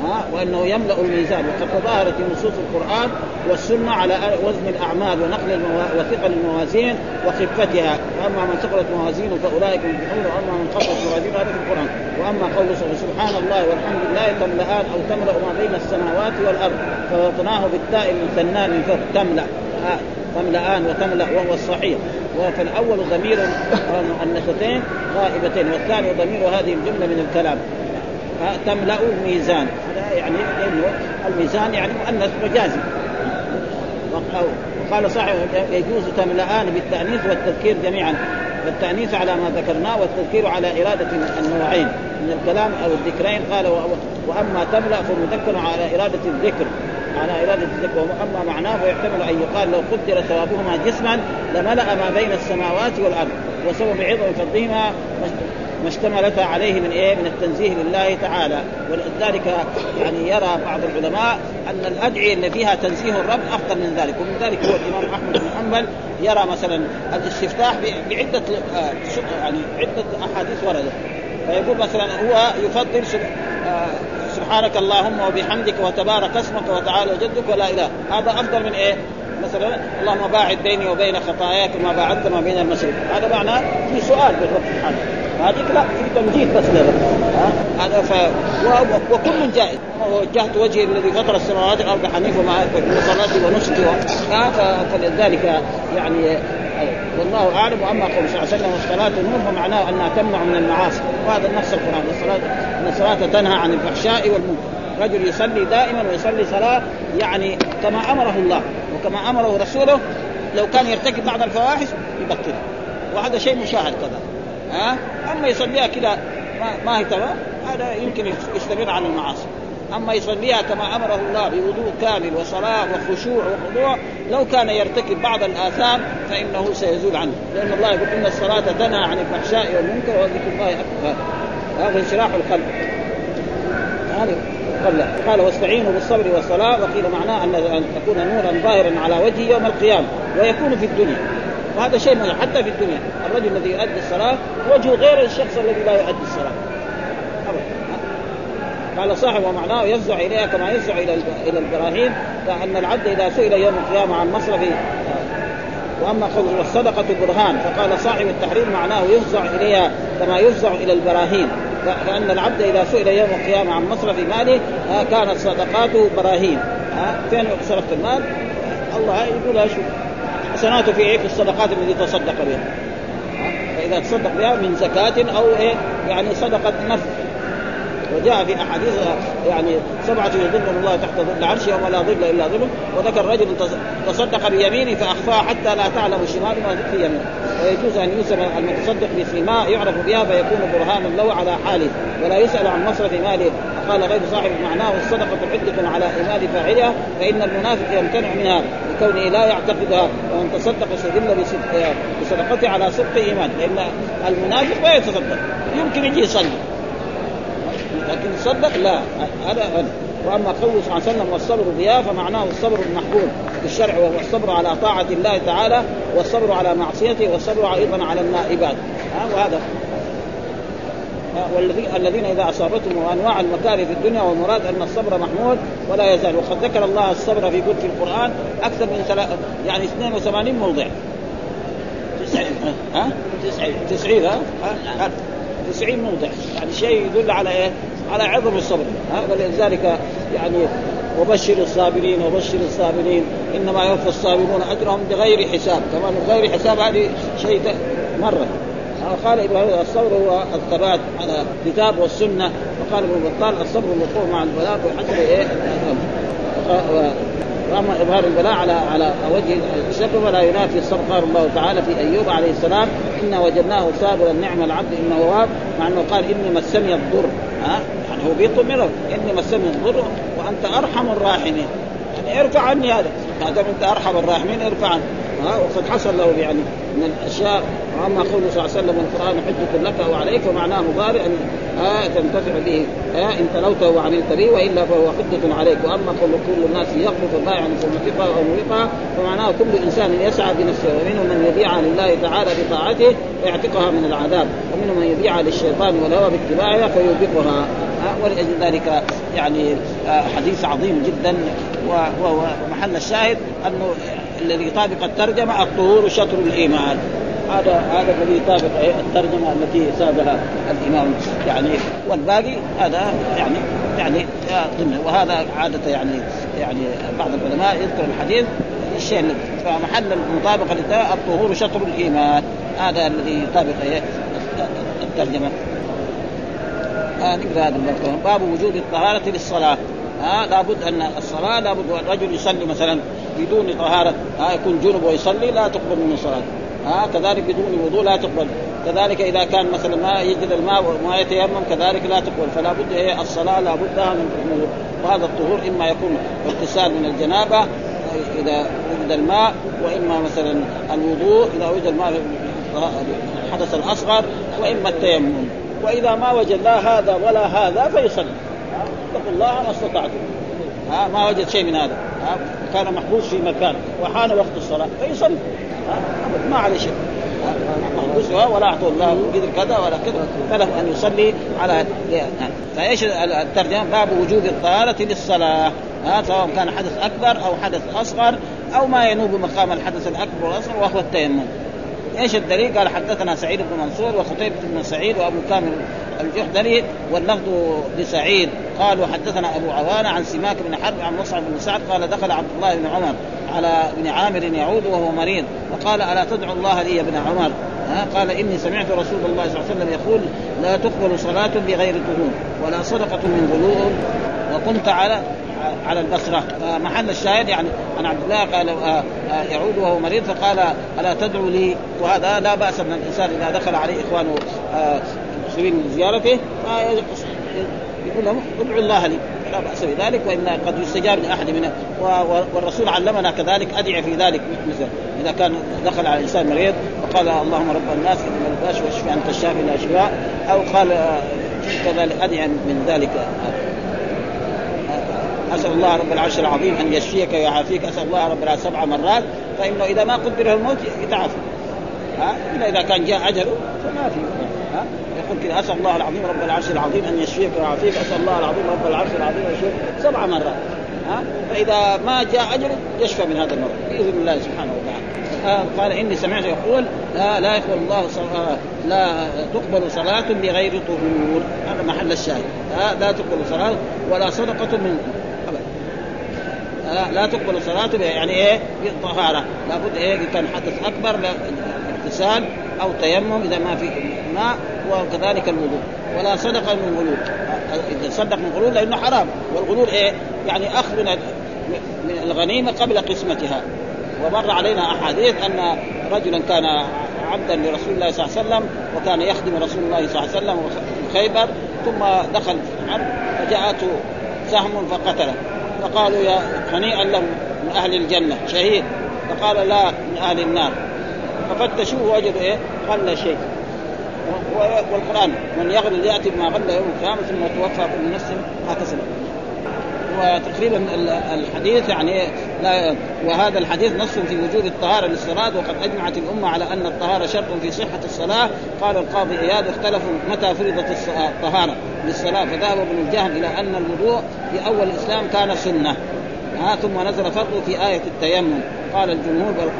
ها؟ وأنه يملأ الميزان. وقد تظاهرت نصوص القرآن والسنة على وزن الأعمال ونقل المو... وثقل الموازين وخفتها. وأما من ثقلت موازينه فأولئك المفلحون وأما من خفت موازينه هذا في القرآن. وأما قوله سبحان الله والحمد لله تملأان أو تملأ ما بين السماوات والأرض. فوطناه بالتاء المثنى من فوق. تملأ. تملأان وتملأ وهو الصحيح. فالأول ضمير النشتين غائبتين والثاني ضمير هذه الجملة من الكلام. تملأ الميزان. هذا يعني لأنه الميزان يعني مؤنث مجازي. وقال صاحب يجوز تملأان بالتأنيث والتذكير جميعا. والتأنيث على ما ذكرناه والتذكير على إرادة النوعين من الكلام أو الذكرين. قال وأما تملأ فمذكر على إرادة الذكر. على إرادة الذكر وأما معناه فيحتمل أن يقال لو قدر ثوابهما جسما لملأ ما بين السماوات والأرض وسبب عظم فضلهما ما اشتملت عليه من إيه؟ من التنزيه لله تعالى. ولذلك يعني يرى بعض العلماء أن الأدعية اللي فيها تنزيه الرب أفضل من ذلك. ومن ذلك هو الإمام أحمد بن حنبل يرى مثلا الاستفتاح بعدة آه، يعني عدة أحاديث وردت. فيقول مثلا هو يفضل آه، سبحانك اللهم وبحمدك وتبارك اسمك وتعالى جدك ولا إله. هذا أفضل من إيه؟ مثلا اللهم باعد بيني وبين خطاياك ما باعدت ما بين المشرق هذا معناه في سؤال بالرب سبحانه. هذيك لا في تمجيد بس لرب هذا ف وكل جائز وجهت وجهي الذي فطر السماوات والأرض حنيفا مع صلاتي ونسكي فلذلك يعني والله اعلم وأما قول صلى الله عليه وسلم والصلاة نور فمعناه أنها تمنع من المعاصي. وهذا النص القرآن. الصلاه أن الصلاة تنهى عن الفحشاء والمنكر. رجل يصلي دائما ويصلي صلاة يعني كما أمره الله وكما أمره رسوله لو كان يرتكب بعض الفواحش يبطلها وهذا شيء مشاهد كذا. ها؟ أما يصليها كذا ما, ما هي تمام؟ هذا يمكن يستمر عن المعاصي. أما يصليها كما أمره الله بوضوء كامل وصلاة وخشوع وخضوع لو كان يرتكب بعض الآثام فإنه سيزول عنه. لأن الله يقول إن الصلاة تنهى عن الفحشاء والمنكر وذكر الله أكبر. هذا انشراح القلب. هذا قال واستعينوا بالصبر والصلاة. وقيل معناه ان تكون نورا ظاهرا على وجهه يوم القيامة ويكون في الدنيا. وهذا شيء حتى في الدنيا. الرجل الذي يؤدي الصلاة وجهه غير الشخص الذي لا يؤدي الصلاة. قال صاحب ومعناه يفزع إليها كما يفزع إلى إلى البراهين كان العبد إذا سئل يوم القيامة عن مصرف وأما الصدقه برهان فقال صاحب التحرير معناه يفزع إليها كما يفزع إلى البراهين. كان العبد إذا سئل يوم القيامة عن مصرف ماله كانت صدقاته براهين. فين صرفت المال؟ الله يقول شوف حسناته في إيه في الصدقات التي تصدق بها. فإذا تصدق بها من زكاة أو إيه؟ يعني صدقة نفس. وجاء في أحاديث يعني سبعة يظلهم الله تحت ظل عرشه يوم لا ظل إلا ظله وذكر رجل تصدق بيمينه فاخفاها حتى لا تعلم شمال ما في يمينه ويجوز أن يوسم المتصدق بسيماء يعرف بها فيكون برهانا له على حاله ولا يسأل عن مصرف ماله. قال غير صاحب معناه الصدقة حجة على إيمان فاعلها فإن المنافق يمتنع منها لكونه لا يعتقدها ومن تصدق استدل بصدقته على صدق إيمان. لأن المنافق ما يتصدق يمكن يجي يصلي. لكن يصدق لا. هذا وأما قوله صلى الله عليه وسلم والصبر ضياء فمعناه الصبر المحبوب بالشرع وهو الصبر على طاعة الله تعالى والصبر على معصيته والصبر أيضا على النائبات. وهذا. الذين إذا أصابتهم أنواع المكاره في الدنيا والمراد أن الصبر محمود ولا يزال. وقد ذكر الله الصبر في في القرآن أكثر من ثلاث يعني 82 موضع. 90 ها؟ 90 90 ها؟ 90 موضع. يعني شيء يدل على إيه؟ على عظم الصبر. ولذلك يعني وبشر الصابرين وبشر الصابرين. إنما يوفى الصابرون أجرهم بغير حساب. كمان بغير حساب هذه شيء مرة. قال إبراهيم الصبر هو الثبات على الكتاب والسنة. وقال ابن بطال الصبر الوقوف مع البلاء وحسب إيه؟ واما اظهار البلاء على على وجه الشكر فلا ينافي الصبر الله تعالى في أيوب عليه السلام. إنا وجدناه صابرا نعم العبد إنه واب مع أنه قال إني مسني الضر. ها؟ يعني بيطلب منه. إني مسني الضر وأنت أرحم الراحمين. يعني ارفع عني هذا. ما دام أنت أرحم الراحمين ارفع عني. ها وقد حصل له يعني من الأشياء. واما قوله صلى الله عليه وسلم القرآن حجة لك أو عليك فمعناه مضارع. ان تنتفع به. إن تلوته وعملت به وإلا فهو حجة عليك. وأما قول كل الناس الله يعني موفقها أو موفقها فمعناه كل إنسان يسعى بنفسه ومنهم من يبيع لله تعالى بطاعته ويعتقها من العذاب ومنهم من يبيع للشيطان والهوى باتباعها فيوبقها. ولأجل ذلك يعني آه حديث عظيم جدا وهو محل الشاهد أنه الذي يطابق الترجمة الطهور شطر الإيمان. هذا هذا الذي يطابق الترجمة التي سادها الإمام يعني والباقي هذا يعني يعني ضمن. وهذا عادة يعني يعني بعض العلماء يذكر الحديث الشيء فمحل المطابقة الطهور شطر الإيمان. هذا الذي يطابق الترجمة. آه نقرأ هذا باب وجود الطهارة للصلاة. ها لابد أن الصلاة لابد الرجل يصلي مثلا بدون طهارة. ها يكون جنب ويصلي لا تقبل منه صلاه ها كذلك بدون وضوء لا تقبل. كذلك إذا كان مثلا ما يجد الماء وما يتيمم كذلك لا تقبل. فلا بد هي الصلاة لا بد من وهذا الطهور إما يكون اغتسال من الجنابة إذا وجد الماء وإما مثلا الوضوء إذا وجد الماء الحدث الأصغر وإما التيمم. وإذا ما وجد لا هذا ولا هذا فيصلي. اتقوا الله ما استطعتم. ها ما وجد شيء من هذا. ها كان محبوس في مكان وحان وقت الصلاة فيصلي. ما عليه شيء. محبوس ولا اعطوا الله قدر كذا ولا كذا. فله أن يصلي على فإيش الترجمة؟ باب وجوب الطهارة للصلاة. ها سواء كان حدث أكبر أو حدث أصغر أو ما ينوب مقام الحدث الأكبر والأصغر وهو التيمم. إيش الدليل؟ قال حدثنا سعيد بن منصور وخطيبة بن سعيد وأبو كامل الجحدري واللفظ لسعيد. قال وحدثنا أبو عوانة عن سماك بن حرب عن مصعب بن سعد قال دخل عبد الله بن عمر على ابن عامر يعود وهو مريض فقال ألا تدعو الله لي يا ابن عمر؟ ها؟ قال إني سمعت رسول الله صلى الله عليه وسلم يقول لا تقبل صلاة بغير طهور ولا صدقة من غلول وكنت على على البصرة. محل الشاهد يعني عن عبد الله قال يعود وهو مريض فقال ألا تدعو لي؟ وهذا لا بأس من الإنسان إذا دخل عليه إخوانه المسلمين من زيارته يقول لهم ادعوا الله لي. لا بأس بذلك وإن قد يستجاب لأحد من والرسول علمنا كذلك أدعي في ذلك. مثل إذا كان دخل على إنسان مريض وقال اللهم رب الناس ان الباش واشفي انت الشافي لا شفاء. أو قال كذلك أدعي من ذلك. أسأل الله رب العرش العظيم أن يشفيك ويعافيك. أسأل الله رب العرش سبع مرات. فإنه إذا ما قدر الموت يتعافى. ها؟ إلا إذا كان جاء أجله فما في. ها؟ يقول كذا. أسأل الله العظيم رب العرش العظيم أن يشفيك ويعافيك. أسأل الله العظيم رب العرش العظيم أن يشفيك. سبع مرات. ها؟ فإذا ما جاء اجله يشفى من هذا المرض بإذن الله سبحانه وتعالى. قال إني سمعت يقول لا لا يقبل الله صلاة لا تقبل صلاة بغير طهور. هذا محل الشاهد. لا تقبل صلاة ولا صدقة من لا تقبل صلاته يعني إيه؟ بالطهاره لابد إيه؟ كان حدث أكبر اغتسال أو تيمم إذا ما في ماء وكذلك الوضوء. ولا صدقة من غلول. إذا صدق من غلول لأنه حرام. والغلول إيه؟ يعني أخذ من من الغنيمة قبل قسمتها. ومر علينا أحاديث أن رجلا كان عبدا لرسول الله صلى الله عليه وسلم وكان يخدم رسول الله صلى الله عليه وسلم خيبر ثم دخل حرب فجاءته سهم فقتله. فقالوا يا هنيئا له من أهل الجنة شهيد. فقال لا من أهل النار. ففتشوه وجدوا إيه؟ غل شيء. والقرآن من يغل يأتي بما غل يوم القيامة ثم توفى كل نفس ما كسبت. وتقريبا الحديث يعني لا وهذا الحديث نص في وجوب الطهارة للصلاة وقد أجمعت الأمة على أن الطهارة شرط في صحة الصلاة. قال القاضي إياد اختلفوا متى فرضت الطهارة للصلاة. فذهب ابن الجهم إلى أن الوضوء في أول الإسلام كان سنة. ها ثم نزل فرضه في آية التيمم. قال الجمهور بل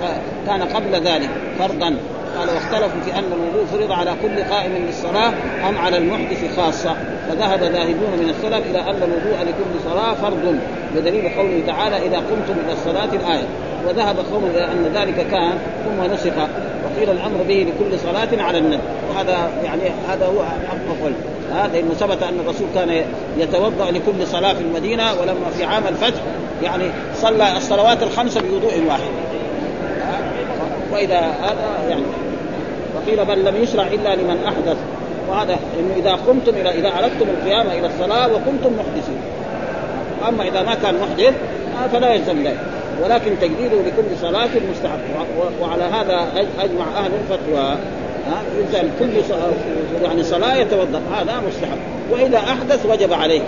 كان قبل ذلك فرضا. قال واختلفوا في أن الوضوء فرض على كل قائم للصلاة أم على المحدث خاصة. فذهب ذاهبون من السلف إلى أن الوضوء لكل صلاة فرض بدليل قوله تعالى إذا قمتم إلى الصلاة الآية وذهب قوم إلى أن ذلك كان ثم نسخ وقيل الأمر به لكل صلاة على الند وهذا يعني هذا هو حق قول. هذا لأنه ثبت أن الرسول كان يتوضأ لكل صلاة في المدينة ولما في عام الفتح يعني صلى الصلوات الخمسه بوضوء واحد. وإذا هذا يعني وقيل بل لم يشرع إلا لمن أحدث وهذا إنه إذا قمتم إلى إذا أردتم القيام إلى الصلاة وكنتم محدثين. أما إذا ما كان محدث فلا يلزم ذلك. ولكن تجديده لكل صلاة مستحب. وعلى هذا أجمع أهل الفتوى. يلزم كل يعني صلاة يتوضأ. هذا مستحب. وإذا أحدث وجب عليه.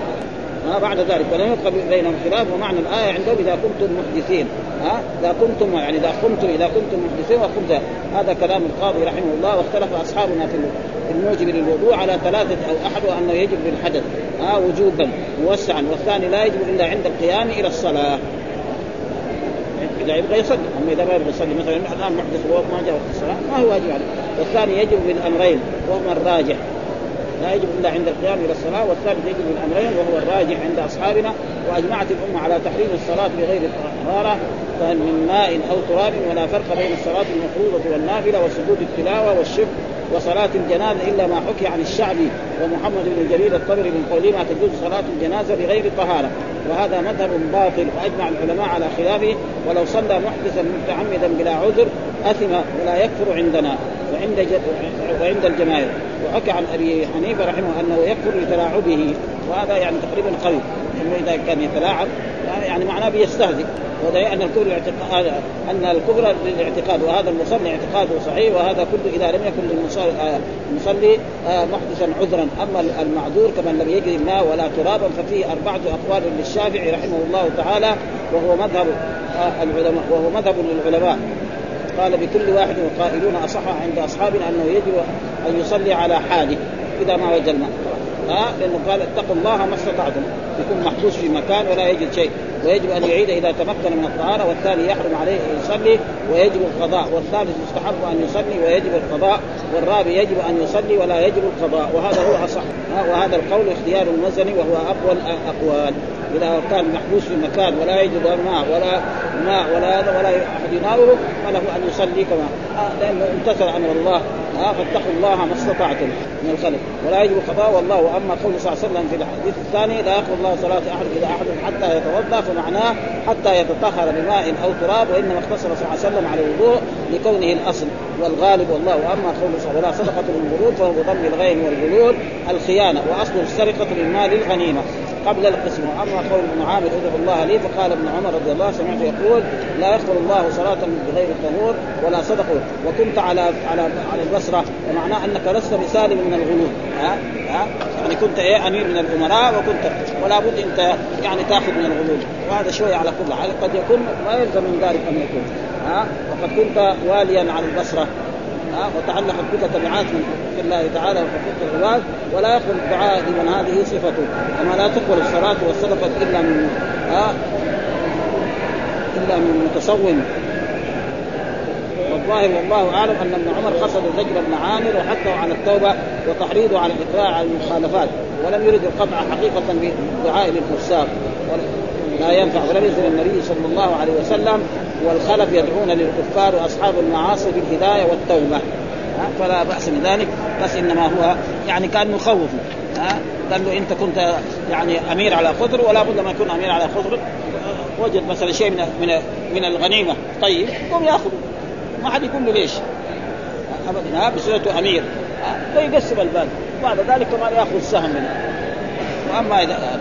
ها بعد ذلك. ولم يبقى بينهم خلاف. ومعنى الآية عندهم إذا كنتم محدثين. ها؟ إذا كنتم يعني إذا قمتم إذا كنتم محدثين وقمت. هذا كلام القاضي رحمه الله واختلف أصحابنا في الموجب للوضوء على ثلاثة أو أحد أنه يجب للحدث. ها؟ وجوبا موسعا. والثاني لا يجب إلا عند القيام إلى الصلاة. إذا يبغى يصلي. أما إذا ما يبغى يصلي مثلا الآن محدث ما جاء وقت الصلاة ما هو واجب عليه. والثاني يجب بالأمرين وهما الراجح. لا يجب إلا عند القيام إلى الصلاة. والثالث يجب بالأمرين وهو الراجح عند أصحابنا. وأجمعت الأمة على تحريم الصلاة بغير طهاره من ماء أو تراب ولا فرق بين الصلاه المفروضة والنافلة وسجود التلاوة والشرك وصلاة الجنازة إلا ما حكي عن الشعبي ومحمد بن جرير الطبري من قوله ما تجوز صلاة الجنازة بغير طهارة. وهذا مذهب باطل وأجمع العلماء على خلافه ولو صلى محدثا متعمدا بلا عذر أثم ولا يكفر عندنا. وعند وعند الجماهير. وحكى عن أبي حنيفة رحمه أنه يكفر لتلاعبه وهذا يعني تقريبا قوي. إنه إذا كان يتلاعب يعني معناه بيستهزئ. وهذا أن الكفر الاعتقاد أن الكفر للاعتقاد وهذا المصلي اعتقاده صحيح وهذا كله إذا لم يكن للمصلي آه، محدثا عذرا. أما المعذور كمن لم يجد الماء ولا ترابا ففيه أربعة أقوال للشافعي رحمه الله تعالى وهو مذهب آه، العلماء وهو مذهب للعلماء. قال بكل واحد وقائلون أصح عند أصحابنا أنه يجب أن يصلي على حاله إذا ما وجد الماء ها؟ لأنه قال اتقوا الله ما استطعتم. يكون محبوس في مكان ولا يجد شيء. ويجب أن يعيد إذا تمكن من الطهارة والثاني يحرم عليه أن يصلي. ويجب القضاء. والثالث مستحب أن يصلي ويجب القضاء. والرابع يجب أن يصلي ولا يجب القضاء. وهذا هو أصح. وهذا القول اختيار المزني وهو أقوى الأقوال. اذا كان محبوس في مكان ولا يجد ماء ولا ماء ولا هذا ولا أحد يناوله فله أن يصلي كما لأنه امتثل أمر الله. ها فاتقوا الله ما استطعتم من الخلق. ولا يجب القضاء والله. وأما قول صلى الله عليه وسلم في الحديث الثاني لا يقبل الله صلاة أحد اذا أحد حتى يتوضأ فمعناه حتى يتطهر بماء أو تراب وإنما اختصر صلى الله عليه وسلم على الوضوء لكونه الأصل. والغالب والله واما قول ولا صدقة للغلول فهو بضم الغين والغلول الخيانة وأصل السرقة للمال الغنيمة. قبل القسم. واما قول ابن عامر ادعو الله لي فقال ابن عمر رضي الله سمعت يقول لا يقبل الله صلاة بغير الطهور ولا صدقة وكنت على على على البصرة ومعناه أنك لست بسالم من الغلول ها؟ ها؟ يعني كنت إيه؟ أمير من الأمراء وكنت ولا بد أنت يعني تأخذ من الغلول وهذا شوية على كل حال قد يكون ما يلزم من ذلك أن يكون. ها؟ وقد كنت واليا على البصرة. ها؟ وتعلقت بك تبعات من الله تعالى وحقوق العباد ولا يقبل الدعاء لمن هذه صفته كما لا تقبل الصلاة والصدقة إلا من ها؟ إلا من متصوم. والظاهر والله أعلم أن ابن عمر قصد زجر ابن عامر وحثه على التوبة وتحريضه على الإقلاع على المخالفات ولم يرد القطع حقيقة بدعاء للفساق. لا ينفع ولم ينزل النبي صلى الله عليه وسلم والخلف يدعون للكفار وأصحاب المعاصي بالهداية والتوبة. فلا بأس بذلك بس إنما هو يعني كان مخوف ها؟ قال له أنت كنت يعني أمير على خضر ولا بد ما يكون أمير على خضر. وجد مثلا شيء من من من الغنيمة. طيب قم ياخذ ما حد يقول له ليش؟ ابدا ها؟ بصيرته أمير. فيقسم المال بعد ذلك كمان يأخذ السهم منه. وأما اذا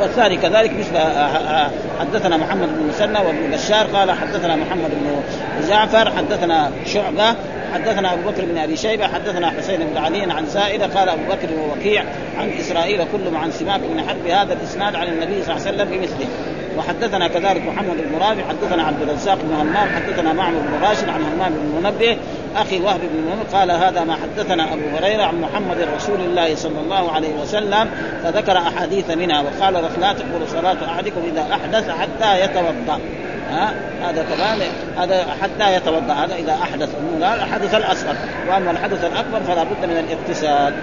والثاني كذلك مثل حدثنا محمد بن مسنى وابن بشار قال حدثنا محمد بن جعفر حدثنا شعبة حدثنا أبو بكر بن أبي شيبة حدثنا حسين بن علي عن سائده قال أبو بكر ووكيع عن إسرائيل كلهم عن سماك بن حرب هذا الإسناد عن النبي صلى الله عليه وسلم بمثله. وحدثنا كذلك محمد بن رافع حدثنا عبد الرزاق بن همام حدثنا معمر بن راشد عن همام بن منبه أخي وهب بن منبه قال هذا ما حدثنا أبو هريرة عن محمد رسول الله صلى الله عليه وسلم فذكر احاديث منها وقال لا تقبل صلاة أحدكم إذا أحدث حتى يتوضأ. ها؟ هذا كمان هذا حتى يتوضأ هذا إذا أحدث. الحدث الأصغر. وأما الحدث الأكبر فلا بد من الإغتسال.